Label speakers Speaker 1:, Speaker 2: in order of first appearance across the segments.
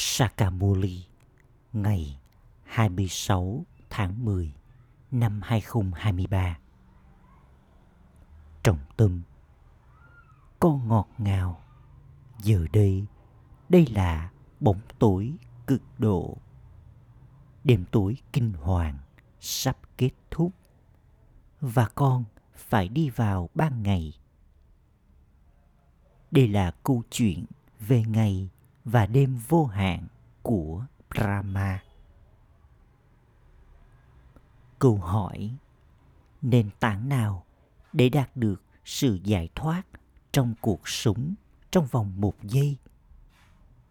Speaker 1: Sakamuli, ngày 26 tháng 10 năm 2023 Trọng tâm Con ngọt ngào. Giờ đây Đây là bóng tối cực độ. Đêm tối kinh hoàng Sắp kết thúc Và con phải đi vào ban ngày. Đây là câu chuyện về ngày và đêm vô hạn của Brahma. Câu hỏi, Nền tảng nào để đạt được sự giải thoát trong cuộc sống trong vòng một giây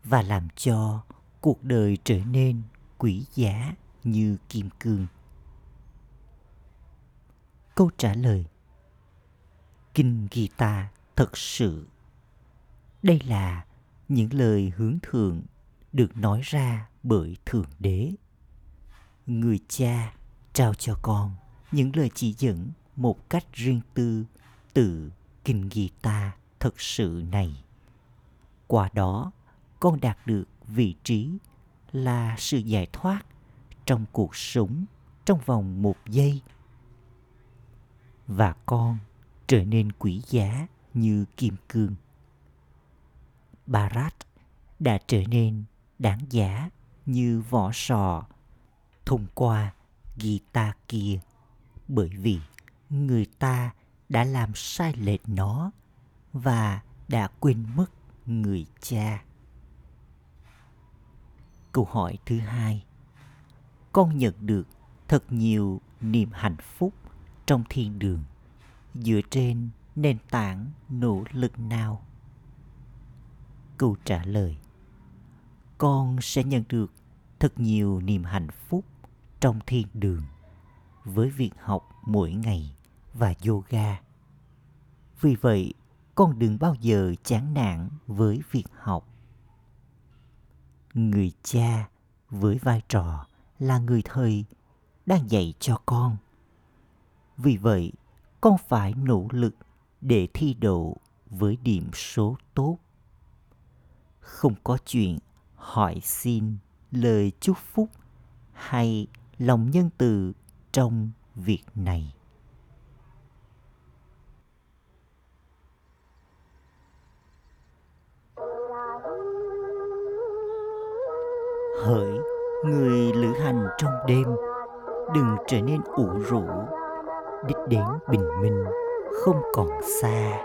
Speaker 1: và làm cho cuộc đời trở nên quý giá như kim cương? Câu trả lời, Kinh Gita thật sự đây là những lời hướng thượng được nói ra bởi Thượng Đế. Người cha trao cho con những lời chỉ dẫn một cách riêng tư từ Kinh Gita thật sự này. Qua đó, con đạt được vị trí là sự giải thoát trong cuộc sống trong vòng một giây. Và con trở nên quý giá như kim cương. Bharat đã trở nên đáng giá như vỏ sò thông qua guitar kia, bởi vì người ta đã làm sai lệch nó và đã quên mất người cha. Câu hỏi thứ hai, Con nhận được thật nhiều niềm hạnh phúc trong thiên đường dựa trên nền tảng nỗ lực nào? Câu trả lời. Con sẽ nhận được thật nhiều niềm hạnh phúc trong thiên đường với việc học mỗi ngày và yoga. Vì vậy, con đừng bao giờ chán nản với việc học. Người cha với vai trò là người thầy đang dạy cho con. Vì vậy, con phải nỗ lực để thi đậu với điểm số tốt không có chuyện hỏi xin lời chúc phúc hay lòng nhân từ trong việc này. Hỡi người lữ hành trong đêm, đừng trở nên ủ rũ, đích đến bình minh không còn xa.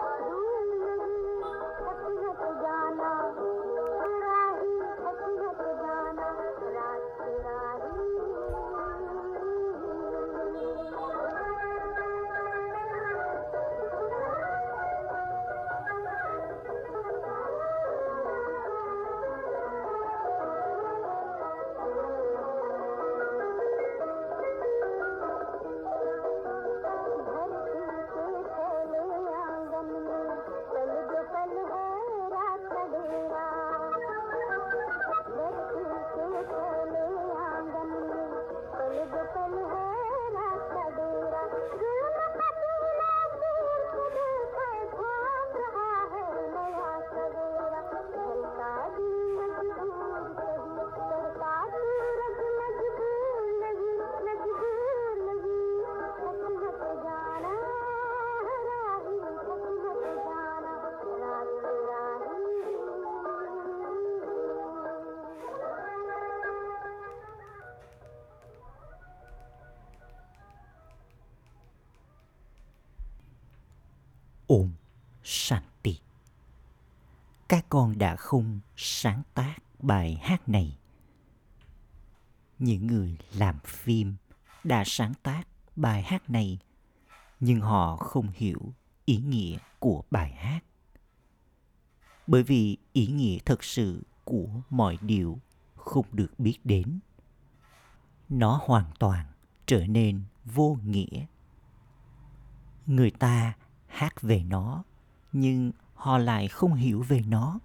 Speaker 1: Shanti. Các con đã không sáng tác bài hát này. Những người làm phim đã sáng tác bài hát này, nhưng họ không hiểu ý nghĩa của bài hát. Bởi vì ý nghĩa thật sự của mọi điều không được biết đến. Nó hoàn toàn trở nên vô nghĩa. Người ta hát về nó nhưng họ lại không hiểu về nó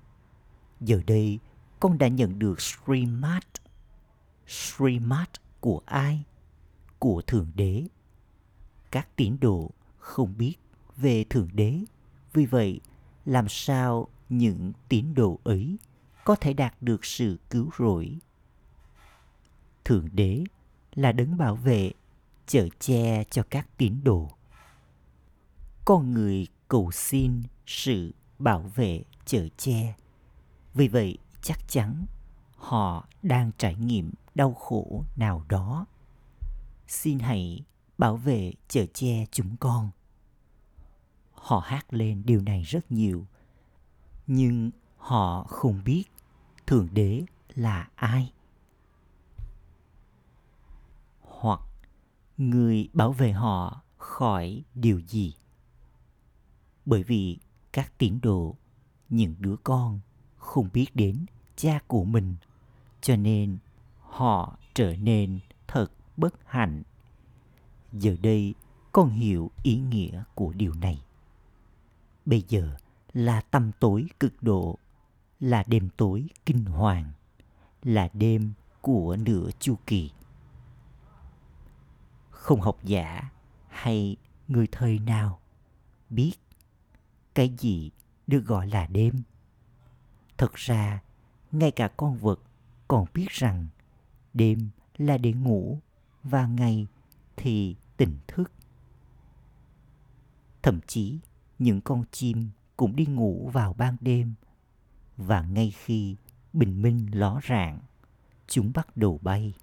Speaker 1: giờ đây con đã nhận được Srimad. Srimad của ai? Của Thượng Đế. Các tín đồ không biết về Thượng Đế. Vì vậy, làm sao những tín đồ ấy có thể đạt được sự cứu rỗi. Thượng đế là đấng bảo vệ, chở che cho các tín đồ. Con người cầu xin sự bảo vệ chở che. Vì vậy, chắc chắn họ đang trải nghiệm đau khổ nào đó. Xin hãy bảo vệ chở che chúng con. Họ hát lên điều này rất nhiều, nhưng họ không biết Thượng Đế là ai. Hoặc người bảo vệ họ khỏi điều gì. Bởi vì các tín đồ, những đứa con không biết đến cha của mình, cho nên họ trở nên thật bất hạnh. Giờ đây con hiểu ý nghĩa của điều này. Bây giờ là tâm tối cực độ, là đêm tối kinh hoàng, là đêm của nửa chu kỳ. Không học giả hay người thời nào biết cái gì được gọi là đêm. Thật ra, ngay cả con vật còn biết rằng đêm là để ngủ và ngày thì tỉnh thức. Thậm chí những con chim cũng đi ngủ vào ban đêm và ngay khi bình minh ló rạng chúng bắt đầu bay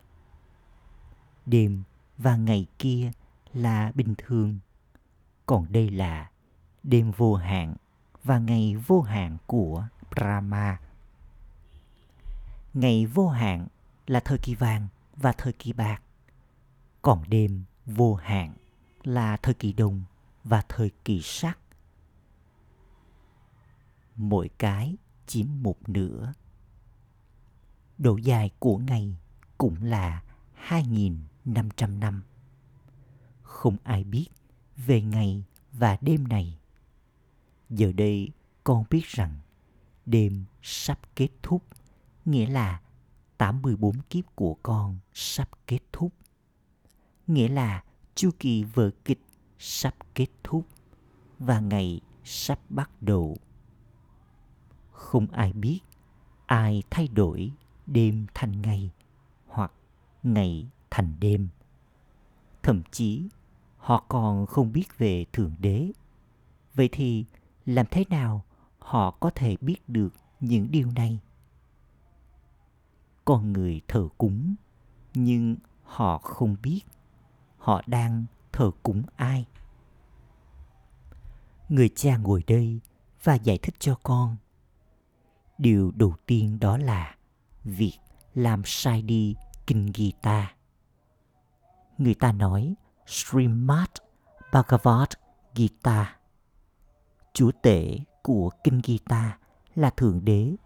Speaker 1: đêm và ngày kia là bình thường còn đây là đêm vô hạn và ngày vô hạn của brahma ngày vô hạn là thời kỳ vàng và thời kỳ bạc còn đêm vô hạn là thời kỳ đồng và thời kỳ sắc mỗi cái chiếm một nửa. Độ dài của ngày cũng là 2.500 năm. Không ai biết về ngày và đêm này. Giờ đây con biết rằng đêm sắp kết thúc, nghĩa là 84 kiếp của con sắp kết thúc. Nghĩa là chu kỳ vở kịch sắp kết thúc và ngày sắp bắt đầu. Không ai biết ai thay đổi đêm thành ngày hoặc ngày thành đêm. Thậm chí họ còn không biết về thượng đế. Vậy thì làm thế nào họ có thể biết được những điều này con người thờ cúng, nhưng họ không biết họ đang thờ cúng ai người cha ngồi đây và giải thích cho con điều đầu tiên đó là việc làm sai đi kinh Gita. Người ta nói, Srimad Bhagavad Gita chủ tể của kinh Gita là Thượng Đế,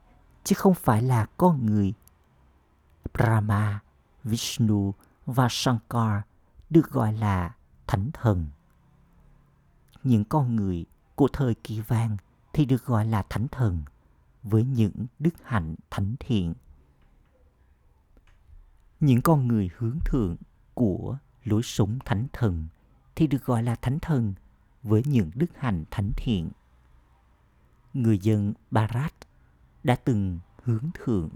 Speaker 1: chứ không phải là con người. Brahma, Vishnu và Shankar được gọi là thánh thần. Những con người của thời kỳ vàng thì được gọi là thánh thần – với những đức hạnh thánh thiện. Những con người hướng thượng của lối sống thánh thần thì được gọi là thánh thần với những đức hạnh thánh thiện. Người dân Barat đã từng hướng thượng,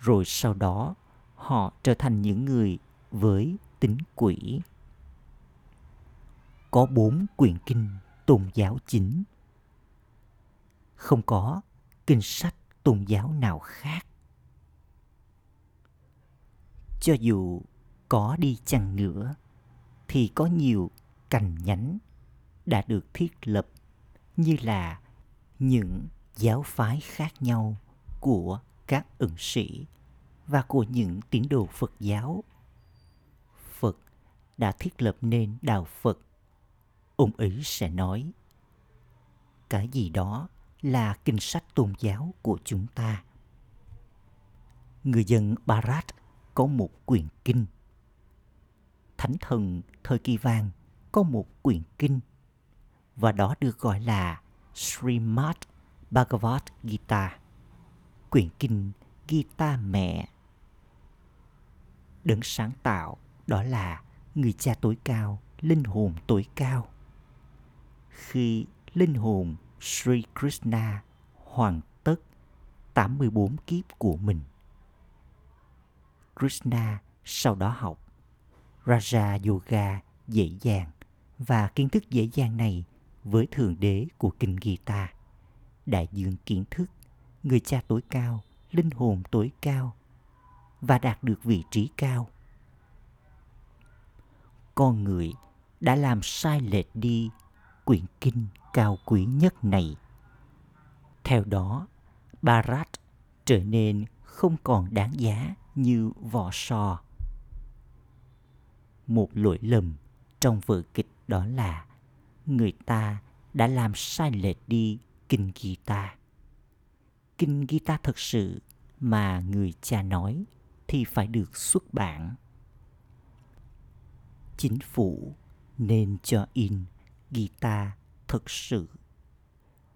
Speaker 1: rồi sau đó họ trở thành những người với tính quỷ. Có bốn quyển kinh tôn giáo chính. Không có kinh sách tôn giáo nào khác cho dù có đi chăng nữa thì có nhiều cành nhánh đã được thiết lập như là những giáo phái khác nhau của các ẩn sĩ và của những tín đồ Phật giáo. Phật đã thiết lập nên đạo Phật. Ông ấy sẽ nói, cái gì đó là kinh sách tôn giáo của chúng ta. Người dân Barat có một quyển kinh. Thánh thần thời kỳ vàng có một quyển kinh và đó được gọi là Srimad Bhagavad Gita, quyển kinh Gita mẹ. Đấng sáng tạo đó là người cha tối cao, linh hồn tối cao. Khi linh hồn Sri Krishna hoàn tất 84 kiếp của mình. Krishna sau đó học Raja Yoga dễ dàng và kiến thức dễ dàng này với Thượng Đế của Kinh Gita, đại dương kiến thức, người cha tối cao, linh hồn tối cao và đạt được vị trí cao. Con người đã làm sai lệch đi quyển kinh cao quý nhất này. Theo đó, Bharat trở nên không còn đáng giá như vỏ sò. Một lỗi lầm trong vở kịch đó là người ta đã làm sai lệch đi kinh Gita. Kinh Gita thật sự mà người cha nói thì phải được xuất bản. Chính phủ nên cho in Gita thật sự.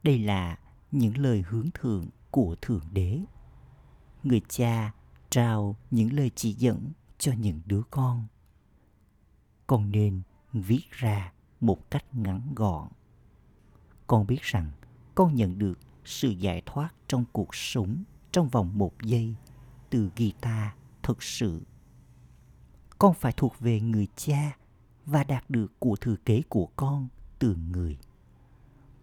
Speaker 1: Đây là những lời hướng thượng của Thượng Đế. Người cha trao những lời chỉ dẫn cho những đứa con. Con nên viết ra một cách ngắn gọn. Con biết rằng con nhận được sự giải thoát trong cuộc sống trong vòng một giây từ guitar thực sự. Con phải thuộc về người cha và đạt được của thừa kế của con từ người.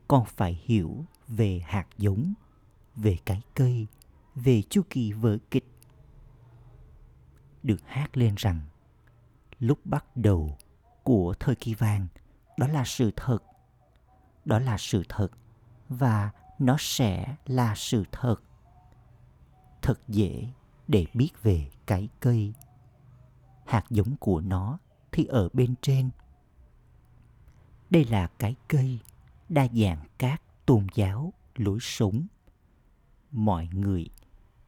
Speaker 1: Con phải hiểu về hạt giống, về cái cây, về chu kỳ vở kịch. Được hát lên rằng lúc bắt đầu của thời kỳ vàng đó là sự thật. Đó là sự thật. Và nó sẽ là sự thật. Thật dễ để biết về cái cây. Hạt giống của nó thì ở bên trên. Đây là cái cây đa dạng các tôn giáo lối sống. Mọi người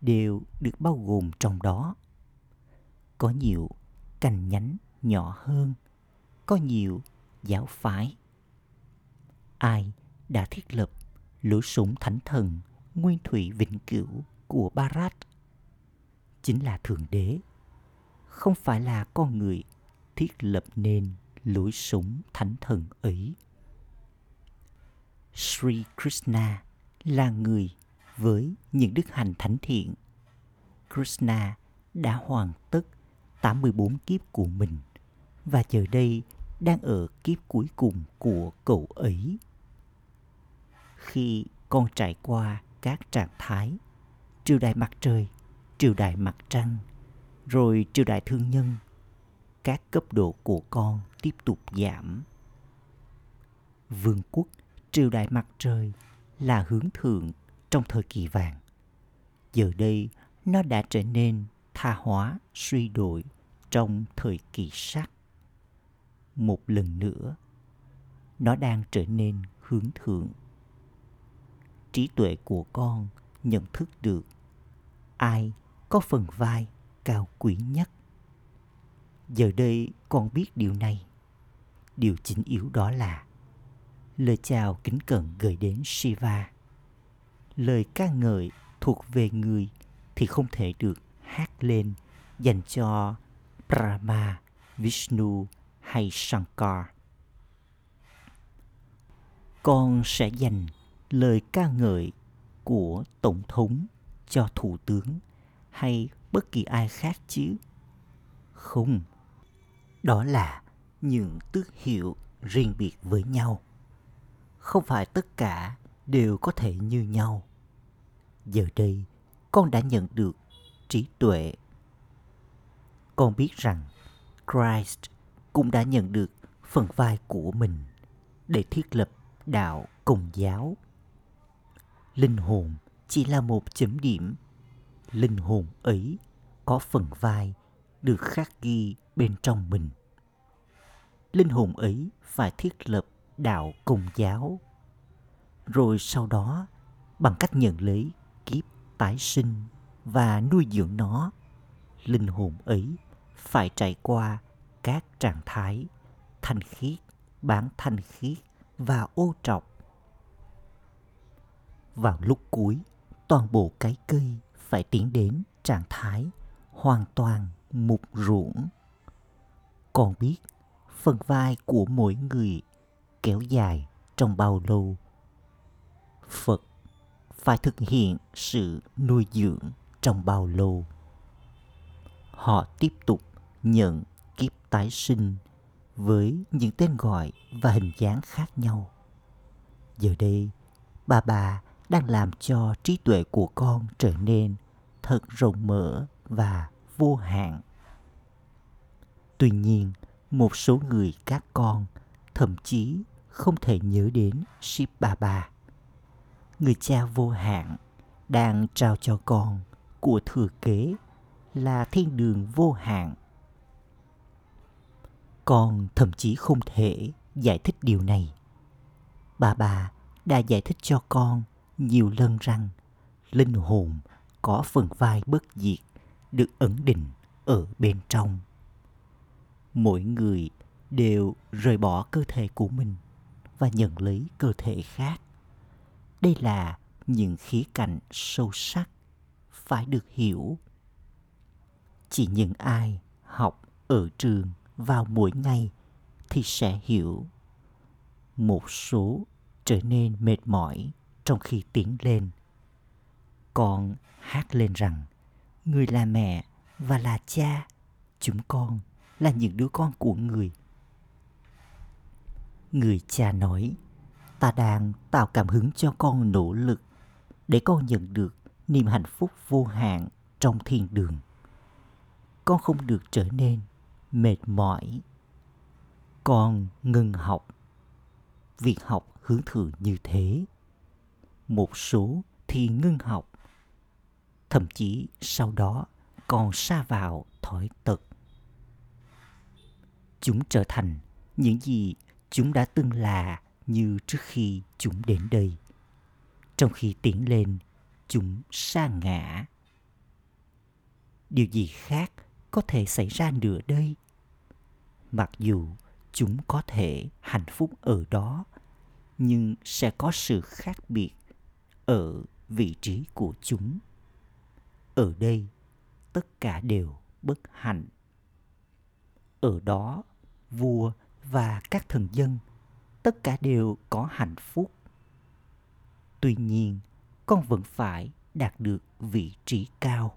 Speaker 1: đều được bao gồm trong đó. Có nhiều cành nhánh nhỏ hơn, có nhiều giáo phái. Ai đã thiết lập lối sống thánh thần nguyên thủy vĩnh cửu của Barat? Chính là Thượng Đế, không phải là con người thiết lập nên lối sống thánh thần ấy. Sri Krishna là người với những đức hành thánh thiện. Krishna đã hoàn tất 84 kiếp của mình và giờ đây đang ở kiếp cuối cùng của cậu ấy. Khi con trải qua các trạng thái, triều đại mặt trời, triều đại mặt trăng, rồi triều đại thương nhân, các cấp độ của con tiếp tục giảm. Vương quốc triều đại mặt trời là hướng thượng trong thời kỳ vàng. Giờ đây nó đã trở nên tha hóa, suy đổi trong thời kỳ sắc một lần nữa. Nó đang trở nên hướng thượng. Trí tuệ của con nhận thức được ai có phần vai cao quý nhất. Giờ đây con biết điều này. Điều chính yếu đó là lời chào kính cẩn gửi đến shiva. Lời ca ngợi thuộc về người thì không thể được hát lên dành cho brahma, vishnu hay Shankar. Con sẽ dành lời ca ngợi của Tổng thống cho Thủ tướng hay bất kỳ ai khác chứ? Không, đó là những tước hiệu riêng biệt với nhau. Không phải tất cả đều có thể như nhau. Giờ đây, con đã nhận được trí tuệ. Con biết rằng Christ cũng đã nhận được phần vai của mình để thiết lập đạo công giáo. Linh hồn chỉ là một chấm điểm. Linh hồn ấy có phần vai được khắc ghi bên trong mình. Linh hồn ấy phải thiết lập đạo công giáo. Rồi sau đó, bằng cách nhận lấy kiếp tái sinh và nuôi dưỡng nó, linh hồn ấy phải trải qua các trạng thái thanh khiết, bán thanh khiết và ô trọc. Vào lúc cuối, toàn bộ cái cây phải tiến đến trạng thái hoàn toàn mục ruộng. Còn biết phần vai của mỗi người kéo dài trong bao lâu. Phật, phải thực hiện sự nuôi dưỡng trong bao lâu. Họ tiếp tục nhận tái sinh với những tên gọi và hình dáng khác nhau. Giờ đây, bà bà đang làm cho trí tuệ của con trở nên thật rộng mở và vô hạn. Tuy nhiên, một số người các con thậm chí không thể nhớ đến Ship bà bà. Người cha vô hạn đang trao cho con của thừa kế là thiên đường vô hạn. Con thậm chí không thể giải thích điều này. Bà bà đã giải thích cho con nhiều lần rằng linh hồn có phần vai bất diệt được ẩn định ở bên trong. Mỗi người đều rời bỏ cơ thể của mình và nhận lấy cơ thể khác. Đây là những khía cạnh sâu sắc phải được hiểu. Chỉ những ai học ở trường vào mỗi ngày thì sẽ hiểu. Một số trở nên mệt mỏi trong khi tiến lên. Con hát lên rằng người là mẹ và là cha, chúng con là những đứa con của người. Người cha nói, ta đang tạo cảm hứng cho con nỗ lực để con nhận được niềm hạnh phúc vô hạn trong thiên đường. Con không được trở nên mệt mỏi. Con ngừng học. Việc học hướng thử như thế. Một số thì ngưng học. Thậm chí sau đó còn xa vào thói tật. Chúng trở thành những gì chúng đã từng là như trước khi chúng đến đây. Trong khi tiến lên, chúng sa ngã. Điều gì khác có thể xảy ra nữa đây? Mặc dù chúng có thể hạnh phúc ở đó, nhưng sẽ có sự khác biệt ở vị trí của chúng. Ở đây, tất cả đều bất hạnh. Ở đó, vua và các thần dân tất cả đều có hạnh phúc tuy nhiên con vẫn phải đạt được vị trí cao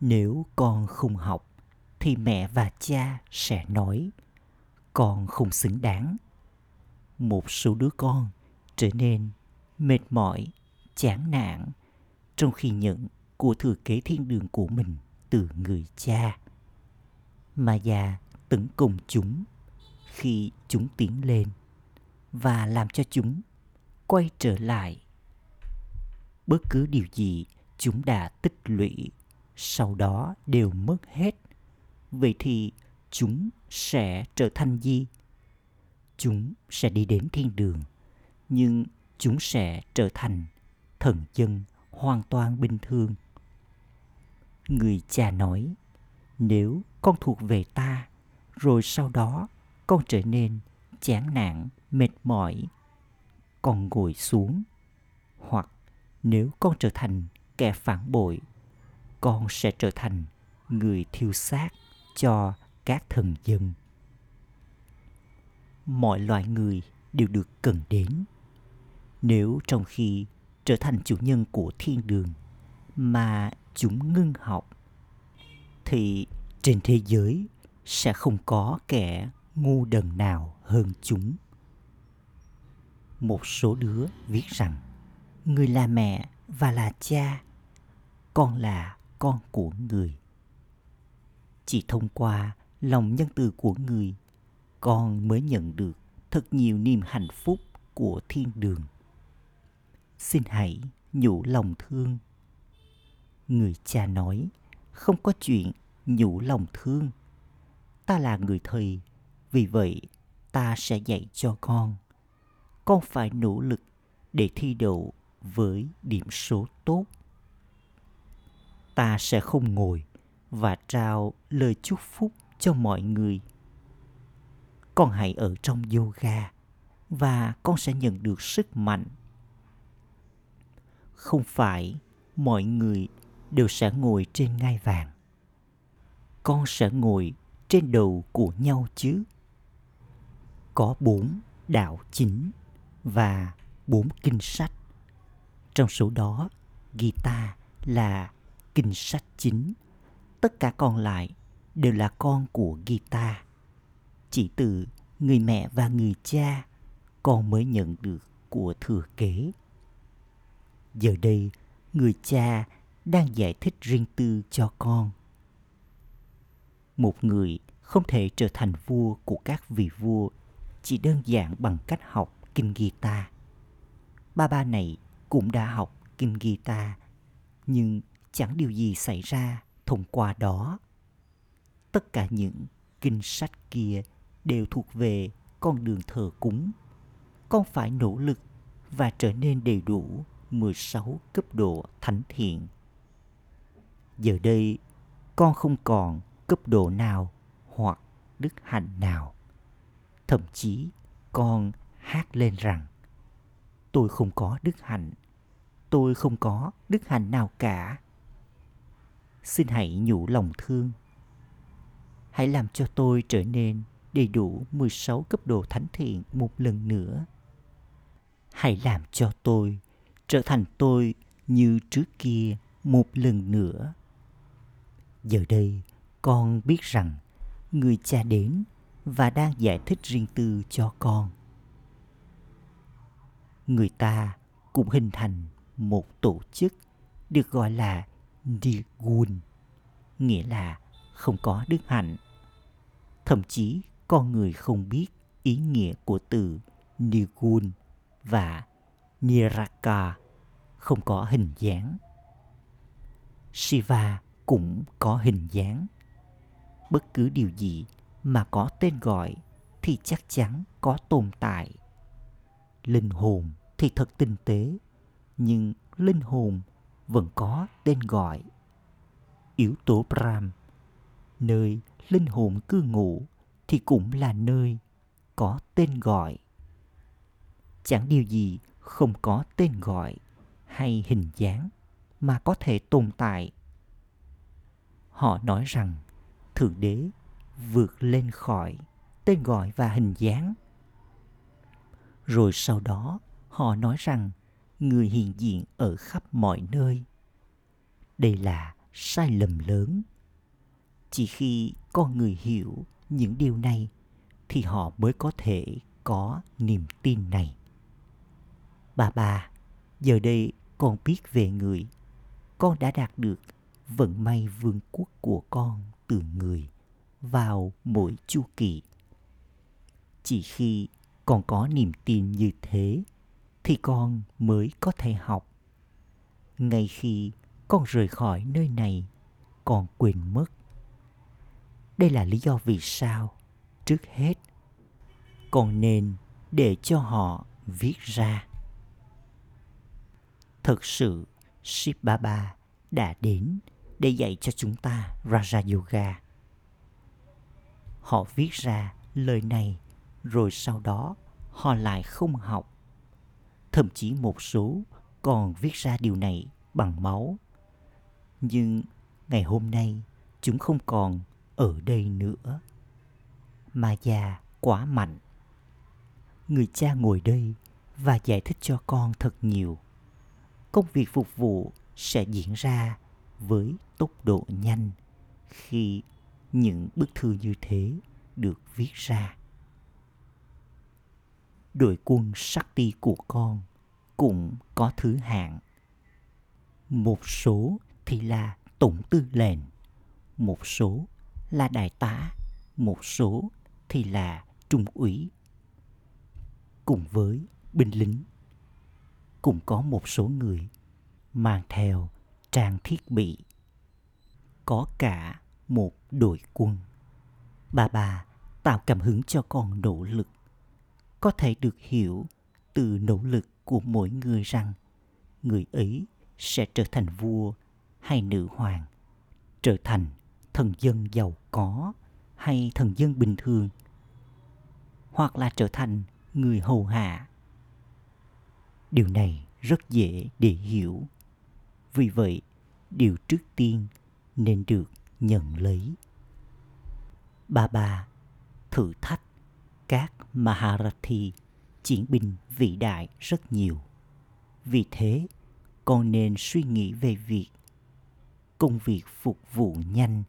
Speaker 1: nếu con không học thì mẹ và cha sẽ nói, con không xứng đáng. Một số đứa con trở nên mệt mỏi, chán nản trong khi nhận của thừa kế thiên đường của mình từ người cha. Mà già tấn công chúng khi chúng tiến lên và làm cho chúng quay trở lại. Bất cứ điều gì chúng đã tích lũy sau đó đều mất hết vậy thì chúng sẽ trở thành gì? Chúng sẽ đi đến thiên đường, nhưng chúng sẽ trở thành thần dân hoàn toàn bình thường. Người cha nói, nếu con thuộc về ta, rồi sau đó con trở nên chán nản, mệt mỏi, con ngồi xuống. Hoặc nếu con trở thành kẻ phản bội, con sẽ trở thành người thiêu xác cho các thần dân mọi loại người đều được cần đến nếu trong khi trở thành chủ nhân của thiên đường mà chúng ngưng học thì trên thế giới sẽ không có kẻ ngu đần nào hơn chúng. Một số đứa viết rằng người là mẹ và là cha, con là con của người. Chỉ thông qua lòng nhân từ của người, con mới nhận được thật nhiều niềm hạnh phúc của thiên đường. Xin hãy nhủ lòng thương. Người cha nói, không có chuyện nhủ lòng thương ta là người thầy vì vậy ta sẽ dạy cho con con phải nỗ lực để thi đậu với điểm số tốt ta sẽ không ngồi và trao lời chúc phúc cho mọi người. Con hãy ở trong yoga và con sẽ nhận được sức mạnh. Không phải mọi người đều sẽ ngồi trên ngai vàng. Con sẽ ngồi trên đầu của nhau chứ. Có bốn đạo chính và bốn kinh sách. Trong số đó, Gita là kinh sách chính. Tất cả còn lại đều là con của Gita. Chỉ từ người mẹ và người cha con mới nhận được của thừa kế. Giờ đây, người cha đang giải thích riêng tư cho con. Một người không thể trở thành vua của các vị vua chỉ đơn giản bằng cách học kinh Gita. Ba ba này cũng đã học kinh Gita, nhưng chẳng điều gì xảy ra thông qua đó. Tất cả những kinh sách kia đều thuộc về con đường thờ cúng. Con phải nỗ lực và trở nên đầy đủ 16 cấp độ thánh thiện. Giờ đây, con không còn cấp độ nào hoặc đức hạnh nào. Thậm chí, con hát lên rằng tôi không có đức hạnh tôi không có đức hạnh nào cả xin hãy nhủ lòng thương hãy làm cho tôi trở nên đầy đủ 16 cấp độ thánh thiện một lần nữa. Hãy làm cho tôi trở thành tôi như trước kia một lần nữa. Giờ đây, con biết rằng người cha đến và đang giải thích riêng tư cho con. Người ta cũng hình thành một tổ chức được gọi là Nirgun, nghĩa là không có đức hạnh. Thậm chí con người không biết ý nghĩa của từ Nigun và Niraka không có hình dáng. Shiva cũng có hình dáng. Bất cứ điều gì mà có tên gọi thì chắc chắn có tồn tại. Linh hồn thì thật tinh tế nhưng linh hồn vẫn có tên gọi. Yếu tố Brahm, nơi linh hồn cư ngụ thì cũng là nơi có tên gọi. Chẳng điều gì không có tên gọi hay hình dáng mà có thể tồn tại. Họ nói rằng Thượng Đế vượt lên khỏi tên gọi và hình dáng. Rồi sau đó họ nói rằng người hiện diện ở khắp mọi nơi. Đây là sai lầm lớn. Chỉ khi con người hiểu những điều này thì họ mới có thể có niềm tin này. Bà bà, giờ đây con biết về người. Con đã đạt được vận may vương quốc của con từ người vào mỗi chu kỳ. Chỉ khi con có niềm tin như thế thì con mới có thể học. Ngay khi con rời khỏi nơi này, con quên mất. Đây là lý do vì sao, trước hết, con nên để cho họ viết ra. Thực sự, Shiv Baba đã đến để dạy cho chúng ta Raja Yoga. Họ viết ra lời này rồi sau đó họ lại không học thậm chí một số còn viết ra điều này bằng máu. Nhưng ngày hôm nay, chúng không còn ở đây nữa. Mà già quá mạnh. Người cha ngồi đây và giải thích cho con thật nhiều. Công việc phục vụ sẽ diễn ra với tốc độ nhanh khi những bức thư như thế được viết ra đội quân Shakti của con cũng có thứ hạng. Một số thì là tổng tư lệnh, một số là đại tá, một số thì là trung úy. Cùng với binh lính, cũng có một số người mang theo trang thiết bị. Có cả một đội quân. Bà bà tạo cảm hứng cho con nỗ lực có thể được hiểu từ nỗ lực của mỗi người rằng người ấy sẽ trở thành vua hay nữ hoàng, trở thành thần dân giàu có hay thần dân bình thường, hoặc là trở thành người hầu hạ. Điều này rất dễ để hiểu. Vì vậy, điều trước tiên nên được nhận lấy. Ba ba, thử thách các Maharathi chiến binh vĩ đại rất nhiều. Vì thế, con nên suy nghĩ về việc công việc phục vụ nhanh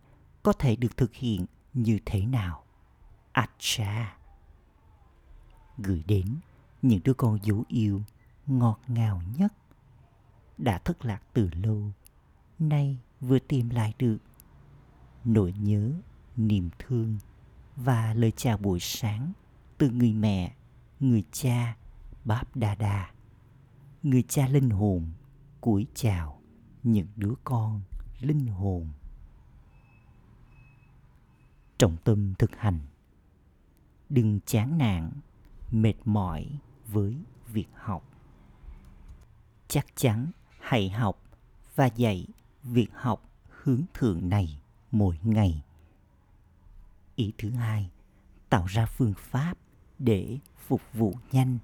Speaker 1: có thể được thực hiện như thế nào. Acha gửi đến những đứa con dấu yêu ngọt ngào nhất đã thất lạc từ lâu nay vừa tìm lại được nỗi nhớ niềm thương và lời chào buổi sáng từ người mẹ, người cha, báp đa đa. Người cha linh hồn, cúi chào những đứa con linh hồn. Trọng tâm thực hành. Đừng chán nản, mệt mỏi với việc học. Chắc chắn hãy học và dạy việc học hướng thượng này mỗi ngày. Ý thứ hai, tạo ra phương pháp để phục vụ nhanh.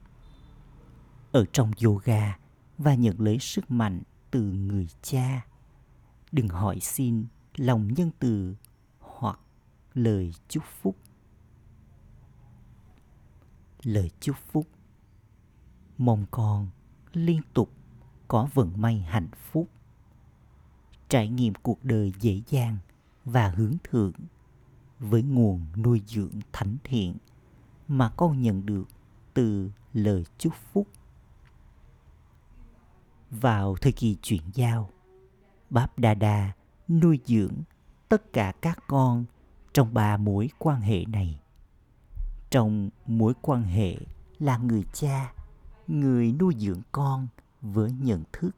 Speaker 1: Ở trong yoga và nhận lấy sức mạnh từ người cha, đừng hỏi xin lòng nhân từ hoặc lời chúc phúc. Lời chúc phúc. Mong con liên tục có vận may hạnh phúc. Trải nghiệm cuộc đời dễ dàng và hướng thượng với nguồn nuôi dưỡng thánh thiện mà con nhận được từ lời chúc phúc. Vào thời kỳ chuyển giao, báp đa đa nuôi dưỡng tất cả các con trong ba mối quan hệ này. Trong mối quan hệ là người cha, người nuôi dưỡng con với nhận thức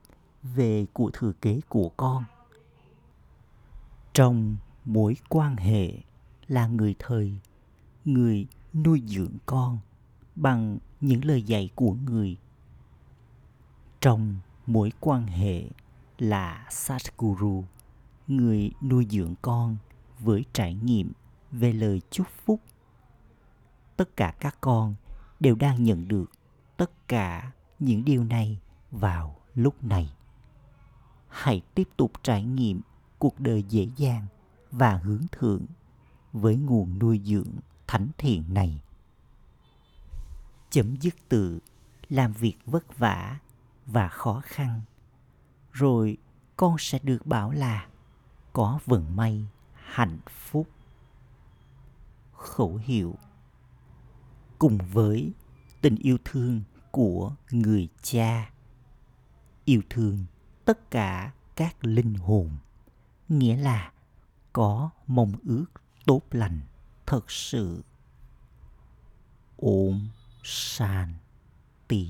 Speaker 1: về của thừa kế của con. Trong mối quan hệ là người thầy người nuôi dưỡng con bằng những lời dạy của người trong mối quan hệ là Satguru, người nuôi dưỡng con với trải nghiệm về lời chúc phúc. Tất cả các con đều đang nhận được tất cả những điều này vào lúc này. Hãy tiếp tục trải nghiệm cuộc đời dễ dàng và hướng thượng với nguồn nuôi dưỡng thánh thiện này. Chấm dứt từ làm việc vất vả và khó khăn, rồi con sẽ được bảo là có vận may, hạnh phúc khẩu hiệu cùng với tình yêu thương của người cha, yêu thương tất cả các linh hồn, nghĩa là có mong ước tốt lành thật sự ôm sàn tì.